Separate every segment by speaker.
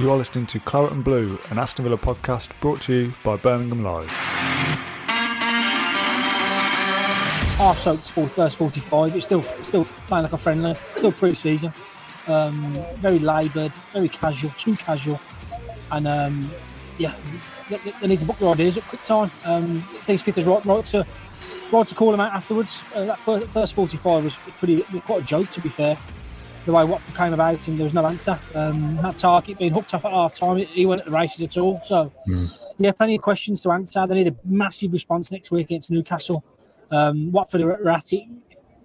Speaker 1: You are listening to Claret and Blue, an Aston Villa podcast brought to you by Birmingham Live.
Speaker 2: half soaked for first 45. It's still still playing like a friendly, still pre season. Um, very laboured, very casual, too casual. And um, yeah, they, they need to book their ideas at quick time. Um, think Smith is right, right to right to call them out afterwards. Uh, that first, first 45 was pretty was quite a joke, to be fair. The way Watford came about and there was no answer. Um, that Targett being hooked off at half time, he went at the races at all. So, yeah, plenty of questions to answer. They need a massive response next week against Newcastle. Um, Watford are at it.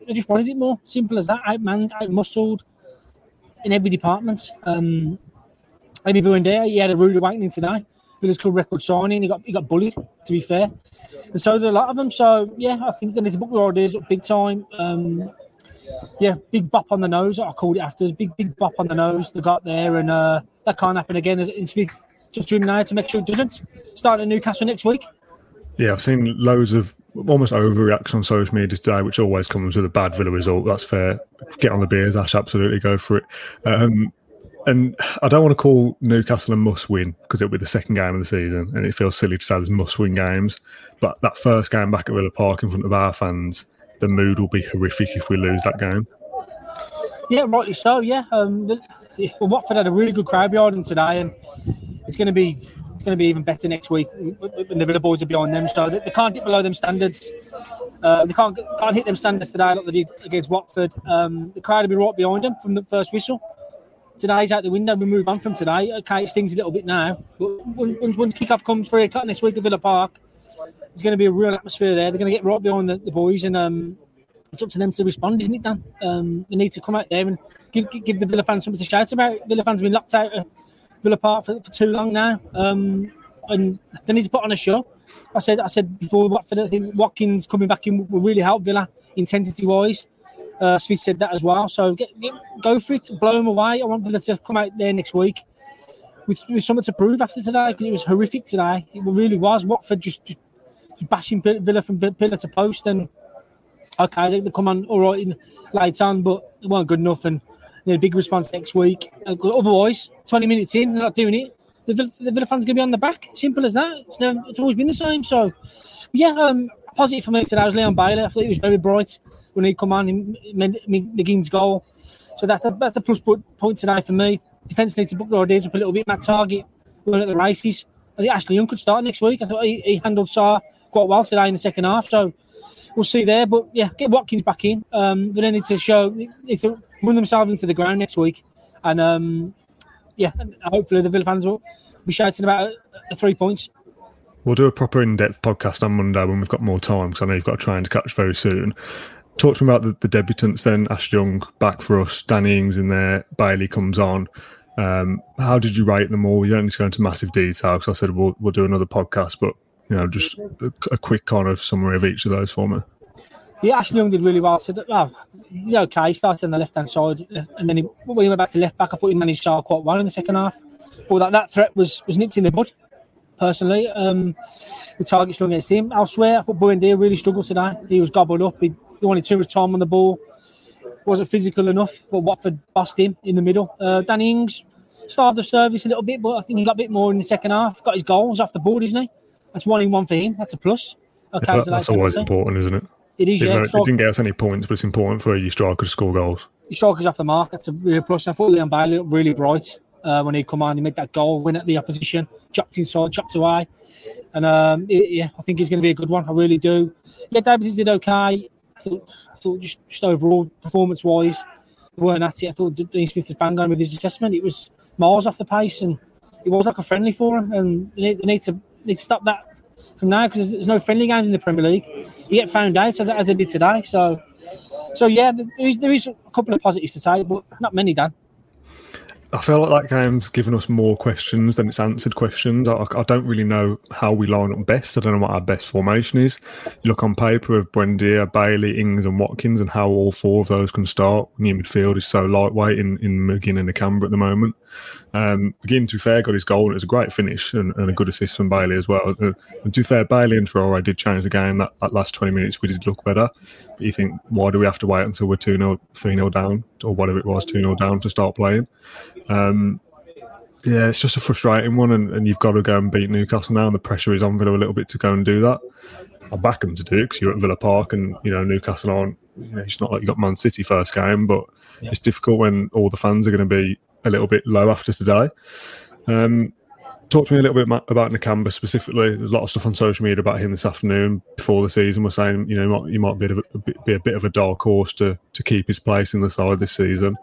Speaker 2: They just wanted it more. Simple as that. Outmanned, outmuscled in every department. Um, Emi Buendia, he had a rude awakening today. Villa's club record signing. He got he got bullied, to be fair. And so did a lot of them. So, yeah, I think they need to book their ideas up big time. Um, yeah, big bop on the nose. I called it after. Big, big bop on the nose. They got there, and uh, that can't happen again. In Smith, just him now to make sure it doesn't. Start at Newcastle next week.
Speaker 1: Yeah, I've seen loads of almost overreaction on social media today, which always comes with a bad Villa result. That's fair. Get on the beers, Ash. Absolutely go for it. Um, and I don't want to call Newcastle a must win because it'll be the second game of the season, and it feels silly to say there's must win games. But that first game back at Villa Park in front of our fans, the mood will be horrific if we lose that game.
Speaker 2: Yeah, rightly so. Yeah, um, well, Watford had a really good crowd behind them today, and it's going to be it's going to be even better next week when the Villa boys are behind them. So they, they can't get below them standards. Uh, they can't can't hit them standards today like they did against Watford. Um, the crowd will be right behind them from the first whistle. Today's out the window. We move on from today. Okay, it stings a little bit now, but once, once kick-off comes three o'clock next week at Villa Park, it's going to be a real atmosphere there. They're going to get right behind the, the boys, and um, it's up to them to respond, isn't it, Dan? Um, they need to come out there and give, give the Villa fans something to shout about. Villa fans have been locked out of Villa Park for, for too long now, um, and they need to put on a show. I said, I said before Watford, I think Watkins coming back in will really help Villa intensity wise. Uh, Smith said that as well. So get, get, go for it, blow them away. I want Villa to come out there next week with, with something to prove after today because it was horrific today. It really was. Watford just, just bashing Villa from pillar to post and okay, they, they come on all right in late on, but it weren't good enough and need a big response next week. Uh, Otherwise, 20 minutes in, they're not doing it. The, Villa- the Villa fans going to be on the back. Simple as that. It's, never, it's always been the same. So, yeah, um, positive for me today was Leon Bailey. I thought he was very bright when he come on in McGinn's goal. So that's a, that's a point today for me. Defence needs to book their ideas up a little bit. Matt Targett weren't at the races. I think Ashley Young could start next week. I thought he, he handled Sarr quite well today in the second half. So we'll see there. But yeah, get Watkins back in. Um, but they need to show, need to run themselves into the ground next week. And um, yeah, and hopefully the Villa fans will be shouting about the three points.
Speaker 1: We'll do a proper in-depth podcast on Monday when we've got more time because I know you've got a train to catch very soon. Talk to me about the, the debutants then. Ash Young back for us. Danny Ings in there. Bailey comes on. Um, how did you rate them all? You don't need to go into massive detail because I said we'll, we'll do another podcast, but you know, just a, a quick kind of summary of each of those for me.
Speaker 2: Yeah, Ashley Young did really well. So, well, yeah, okay. He started on the left hand side, uh, and then he, when he went back to left back, I thought he managed Sarr quite well in the second half. Thought that that threat was was nipped in the bud. Personally, um, the Targett strong against him. Elsewhere, I thought Buendia really struggled today. He was gobbled up. He, he wanted too much time on the ball. Wasn't physical enough for Watford. Bust him in the middle. Uh, Danny Ings starved of service a little bit, but I think he got a bit more in the second half. Got his goals off the board, isn't he? That's one in one for him. That's a plus. Okay,
Speaker 1: That- that's always
Speaker 2: penalty.
Speaker 1: important, isn't it?
Speaker 2: It is,
Speaker 1: Even
Speaker 2: yeah.
Speaker 1: it didn't get us any points, but it's important for your striker to score goals.
Speaker 2: His strikers off the mark. That's a real plus. I thought Leon Bailey looked really bright uh, when he come on. He made that goal, win at the opposition, chopped inside, chopped away, and um, it- yeah, I think he's going to be a good one. I really do. Yeah, Davies did okay. I thought, I thought just, just overall performance wise, we weren't at it. I thought Dean Smith was bang on with his assessment. It was miles off the pace, and it was like a friendly for him. And they need to need to stop that from now because there's no friendly games in the Premier League. You get found out as, as they did today. So, so yeah, there is there is a couple of positives to say, but not many, Dan.
Speaker 1: I feel like that game's given us more questions than it's answered questions. I, I don't really know how we line up best. I don't know what our best formation is. You look on paper of Buendia, Bailey, Ings, and Watkins, and how all four of those can start your midfield is so lightweight in, in McGinn and Nakamba at the moment. Um, McGinn, to be fair, got his goal. And it was a great finish and, and a good assist from Bailey as well. Uh, and to be fair, Bailey and Traore did change the game. That, that last 20 minutes, we did look better. But you think, why do we have to wait until we're 2 0, 3 0 down, or whatever it was, 2 0 down to start playing? Um, yeah, it's just a frustrating one, and, and, you've got to go and beat Newcastle now, and the pressure is on Villa a little bit to go and do that. I back them to do it because you're at Villa Park, and you know Newcastle aren't. You know, it's not like you got Man City first game, but yeah. it's difficult when all the fans are going to be a little bit low after today. Um, talk to me a little bit about Nakamba specifically. There's a lot of stuff on social media about him this afternoon before the season. We're saying you know he might, be, a, be a bit of a dark horse to to keep his place in the side this season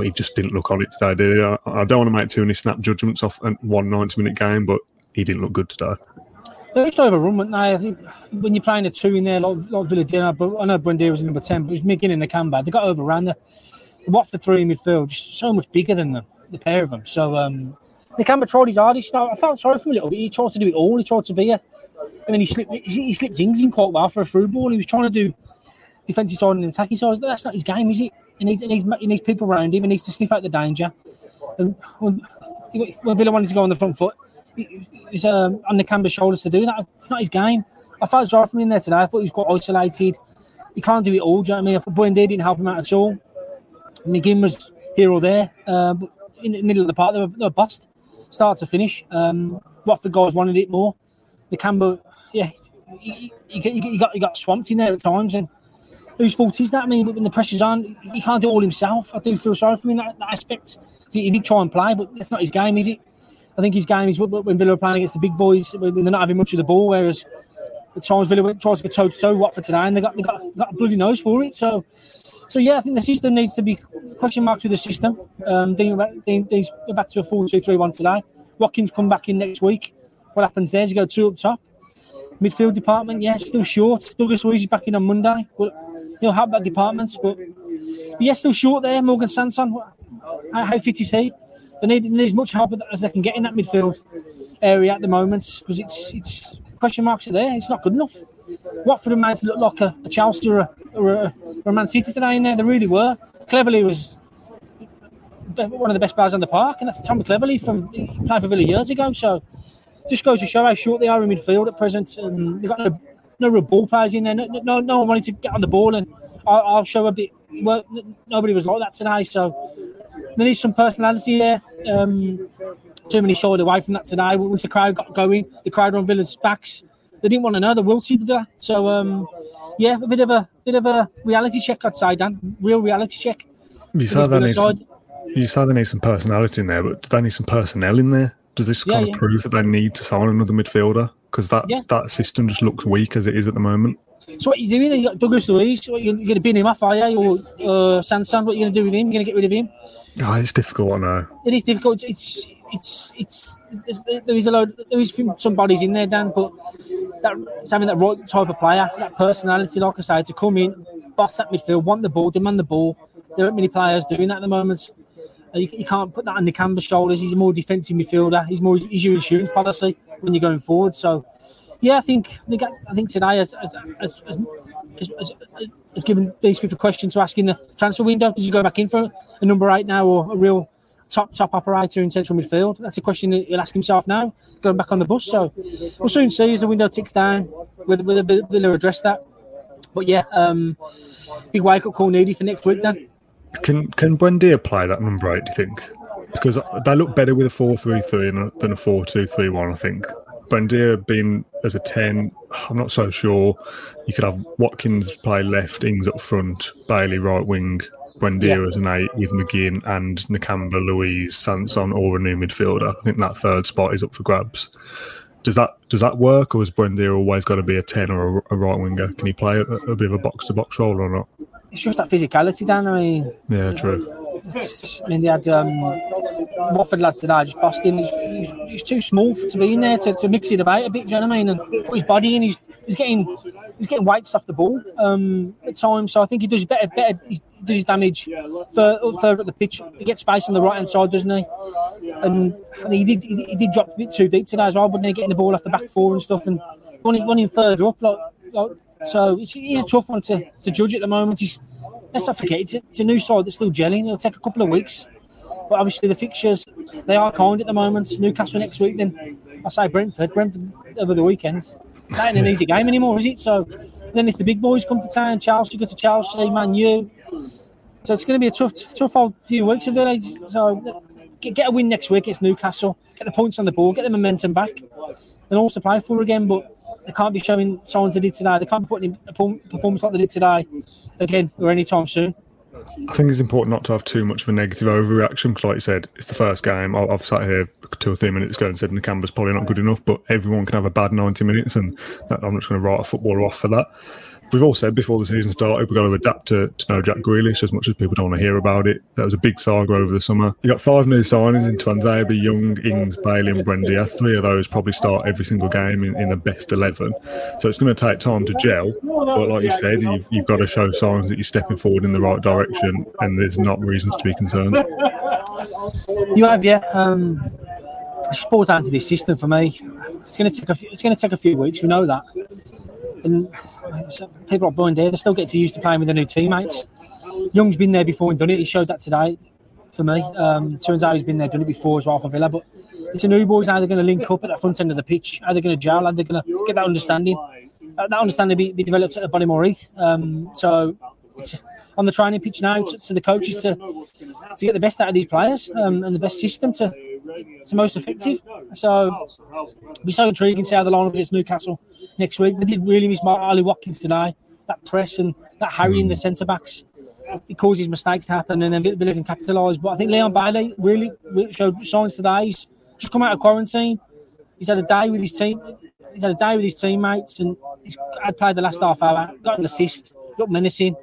Speaker 1: but he just didn't look on it today, did he? I, I don't want to make too many snap judgments off a one 90 minute game, but he didn't look good today.
Speaker 2: They're just overrun, weren't they? I think when you're playing a two in there, like, like Villa did, but I know Buendia was number 10, but it was McGinn and Nakamba. They got overrun. The, the Watford three in midfield, just so much bigger than them, the pair of them. So, um, Nakamba tried his hardest. I felt sorry for him a little bit. He tried to do it all. He tried to be a. I mean, he slipped, he slipped things in quite well for a through ball. He was trying to do defensive side and attacking side. That's not his game, is it? He needs, he needs, he needs people around him. He needs to sniff out the danger. And when, Villa wanted to go on the front foot, he, was um, on Nakamba's shoulders to do that. It's not his game. I felt sorry for him in there today. I thought he was quite isolated. He can't do it all. Do you know what I mean? I thought didn't help him out at all. McGinn was here or there. Uh, but in the middle of the park, they were, they were bust, start to finish. Um, Watford guys wanted it more. Nakamba, yeah, you, he, he, got, he got swamped in there at times. And whose fault is that? I mean, when the pressure's on, he can't do all himself. I do feel sorry for him in that, that aspect. He did try and play, but that's not his game, is it? I think his game is when Villa are playing against the big boys, when they're not having much of the ball, whereas at times Villa went, tries to go toe to toe Watford today, and they got they got, got a bloody nose for it. So, so yeah, I think the system needs to be question marks with the system. Um, they, they, they's back to a 4 2 3 1 today. Watkins come back in next week. What happens there is you go two up top. Midfield department, yeah, still short. Douglas Luiz is back in on Monday. But he'll help that department. But yeah, still short there. Morgan Sanson, how, how fit is he? They need, they need as much help as they can get in that midfield area at the moment because it's it's question marks are there. It's not good enough. Watford made to look like a, a Chelsea or a, or a, or a Man City today in there. They really were. Cleverley was one of the best players on the park, and that's Tommy Cleverley from playing for Villa years ago. So just goes to show how short they are in midfield at present. And they've got no no real ball players in there. No, no, no one wanted to get on the ball, and I'll, I'll show a bit. Well, nobody was like that today, so there needs some personality there. Um, too many shied away from that today. Once the crowd got going, the crowd on Villa's backs. They didn't want to know. They wilted Villa. So um, yeah, a bit of a bit of a reality check, I'd say, Dan. Real reality check.
Speaker 1: You saw they need some, you saw they need some personality in there, but do they need some personnel in there? Does this kind yeah. of prove that they need to sign another midfielder? because that yeah. that system just looks weak as it is at the moment.
Speaker 2: So what are you doing? You got Douglas Luiz. What, you're, going to bin him off, are you? Or uh, Sanson? What are you going to do with him? You're going to get rid of him?
Speaker 1: Oh, it's difficult. I know.
Speaker 2: It is difficult. It's it's it's, it's there is a lot. There is some bodies in there, Dan, but that having that right type of player, that personality, like I say, to come in, box that midfield, want the ball, demand the ball. There aren't many players doing that at the moment. Uh, you, you can't put that on the canvas shoulders. He's a more defensive midfielder. He's more he's your insurance policy when you're going forward. So, yeah, I think I think today has has, has, has, has given these people a question to ask in the transfer window. Did you go back in for a number eight now or a real top top operator in central midfield? That's a question that he'll ask himself now, going back on the bus. So we'll soon see as the window ticks down whether whether Villa address that. But yeah, um, big wake up call needed for next week then.
Speaker 1: Can can Buendia apply that number eight? Do you think? Because they look better with a four-three-three than a four-two-three-one. I think Buendia being as a ten, I'm not so sure. You could have Watkins play left, Ings up front, Bailey right wing, Buendia yeah. as an eight with McGinn and Nakamba, Luiz, Sanson, or a new midfielder. I think that third spot is up for grabs. Does that does that work, or has Buendia always got to be a ten or a, a right winger? Can he play a, a bit of a box to box role or not?
Speaker 2: it's just that physicality, Dan. I mean,
Speaker 1: yeah, true.
Speaker 2: I mean, they had um, Watford lads today just bossed him. He's, he's, he's, too small to be in there to, to mix it about a bit. Do you know what I mean? And put his body in. He's, he's getting he's getting weights off the ball um, at times. So I think he does better. Better. He's, does his damage further, up the pitch. He gets space on the right hand side, doesn't he? And, and he did he, he, did drop a bit too deep today as well, but then getting the ball off the back four and stuff, and running, running further up. Like, like so, it's, he's a tough one to, to judge at the moment. He's let's not forget it's a, it's a new side that's still gelling. It'll take a couple of weeks, but obviously the fixtures they are kind at the moment. Newcastle next week, then I say Brentford, Brentford over the weekend. That ain't an easy game anymore, is it? So then it's the big boys come to town. Chelsea go to Chelsea, Man U. So it's going to be a tough, tough old few weeks of it. So get, a win next week. It's Newcastle. Get the points on the board. Get the momentum back, and also play for again. But they can't be showing signs they did today. They can't be putting in performance like they did today again or anytime soon.
Speaker 1: I think it's important not to have too much of a negative overreaction because, like you said, it's the first game. I've sat here two or three minutes ago and said Nakamba's probably not good enough, but everyone can have a bad 90 minutes, and that, I'm not going to write a footballer off for that we've all said before the season started, we've got to adapt to, to know Jack Grealish as much as people don't want to hear about it. That was a big saga over the summer. You got five new signings in Tuanzebe, Young, Ings, Bailey, and Buendia. Three of those probably start every single game in, in the best 11. So it's going to take time to gel. But like you said, you've, you've got to show signs that you're stepping forward in the right direction, and there's not reasons to be concerned.
Speaker 2: You have, yeah. Um, it's down to this system for me. It's going to take a few, it's going to take a few weeks. We know that and people are blind there. They still get to used to playing with their new teammates. Young's been there before and done it. He showed that today for me. Um, turns out he's been there, done it before as well for Villa. But it's a new boys how they're going to link up at the front end of the pitch, how they're going to gel, how they're going to get that understanding. Uh, that understanding be, be developed at Bodymoor Heath. Um, so on the training pitch now. Up to the coaches to to get the best out of these players um, and the best system to the most effective. So it'll be so intriguing to see how the lineup against Newcastle next week. They did really miss Ollie Watkins today. That press and that harrying the hmm. centre backs. It causes mistakes to happen and then Villa can capitalise. But I think Leon Bailey really, really showed signs today. He's just come out of quarantine. He's had a day with his team. He's had a day with his teammates and he's had played the last half hour, got an assist, looked menacing.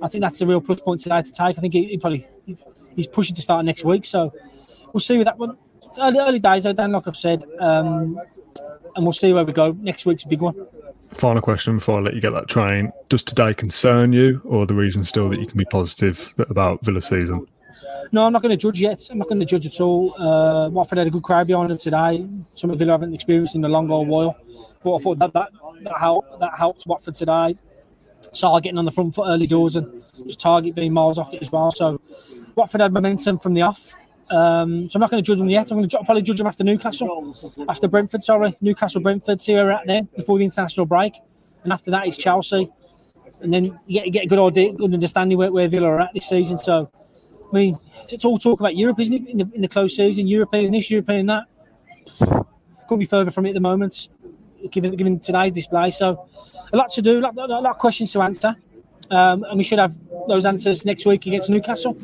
Speaker 2: I think that's a real plus point today to take. I think he, he probably he's pushing to start next week. So we'll see with that one. Early, early days, though, Dan, like I've said, um, and we'll see where we go. Next week's a big one.
Speaker 1: Final question before I let you get that train. Does today concern you, or the reason still that you can be positive about Villa season?
Speaker 2: No, I'm not going to judge yet. I'm not going to judge at all. Uh, Watford had a good crowd behind them today. Some of Villa haven't experienced in a long old while. But I thought that that, that helped that helped Watford today. Salah getting on the front foot early doors and just Targett being miles off it as well. So Watford had momentum from the off. Um, so I'm not going to judge them yet. I'm going to probably judge them after Newcastle, after Brentford. Sorry, Newcastle, Brentford. See where we're at there before the international break, and after that is Chelsea, and then you get, a good idea, good understanding where, where Villa are at this season. So, I mean, it's all talk about Europe, isn't it? In the, in the close season, European this, European that. Couldn't be further from it at the moment, given given today's display. So, a lot to do, a lot, a lot of questions to answer, um, and we should have those answers next week against Newcastle.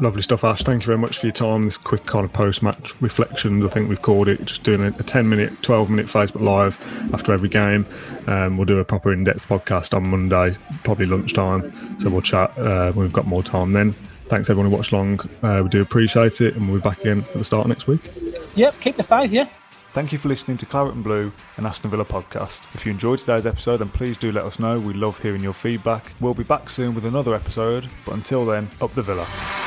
Speaker 1: Lovely stuff, Ash. Thank you very much for your time. This quick kind of post match reflections, I think we've called it. Just doing a, a 10 minute, 12 minute Facebook Live after every game. Um, we'll do a proper in depth podcast on Monday, probably lunchtime. So we'll chat uh, when we've got more time then. Thanks everyone who watched long. Uh, we do appreciate it, and we'll be back again at the start of next week.
Speaker 2: Yep, keep the faith, yeah.
Speaker 1: Thank you for listening to Claret and Blue and Aston Villa podcast. If you enjoyed today's episode, then please do let us know. We love hearing your feedback. We'll be back soon with another episode, but until then, up the Villa.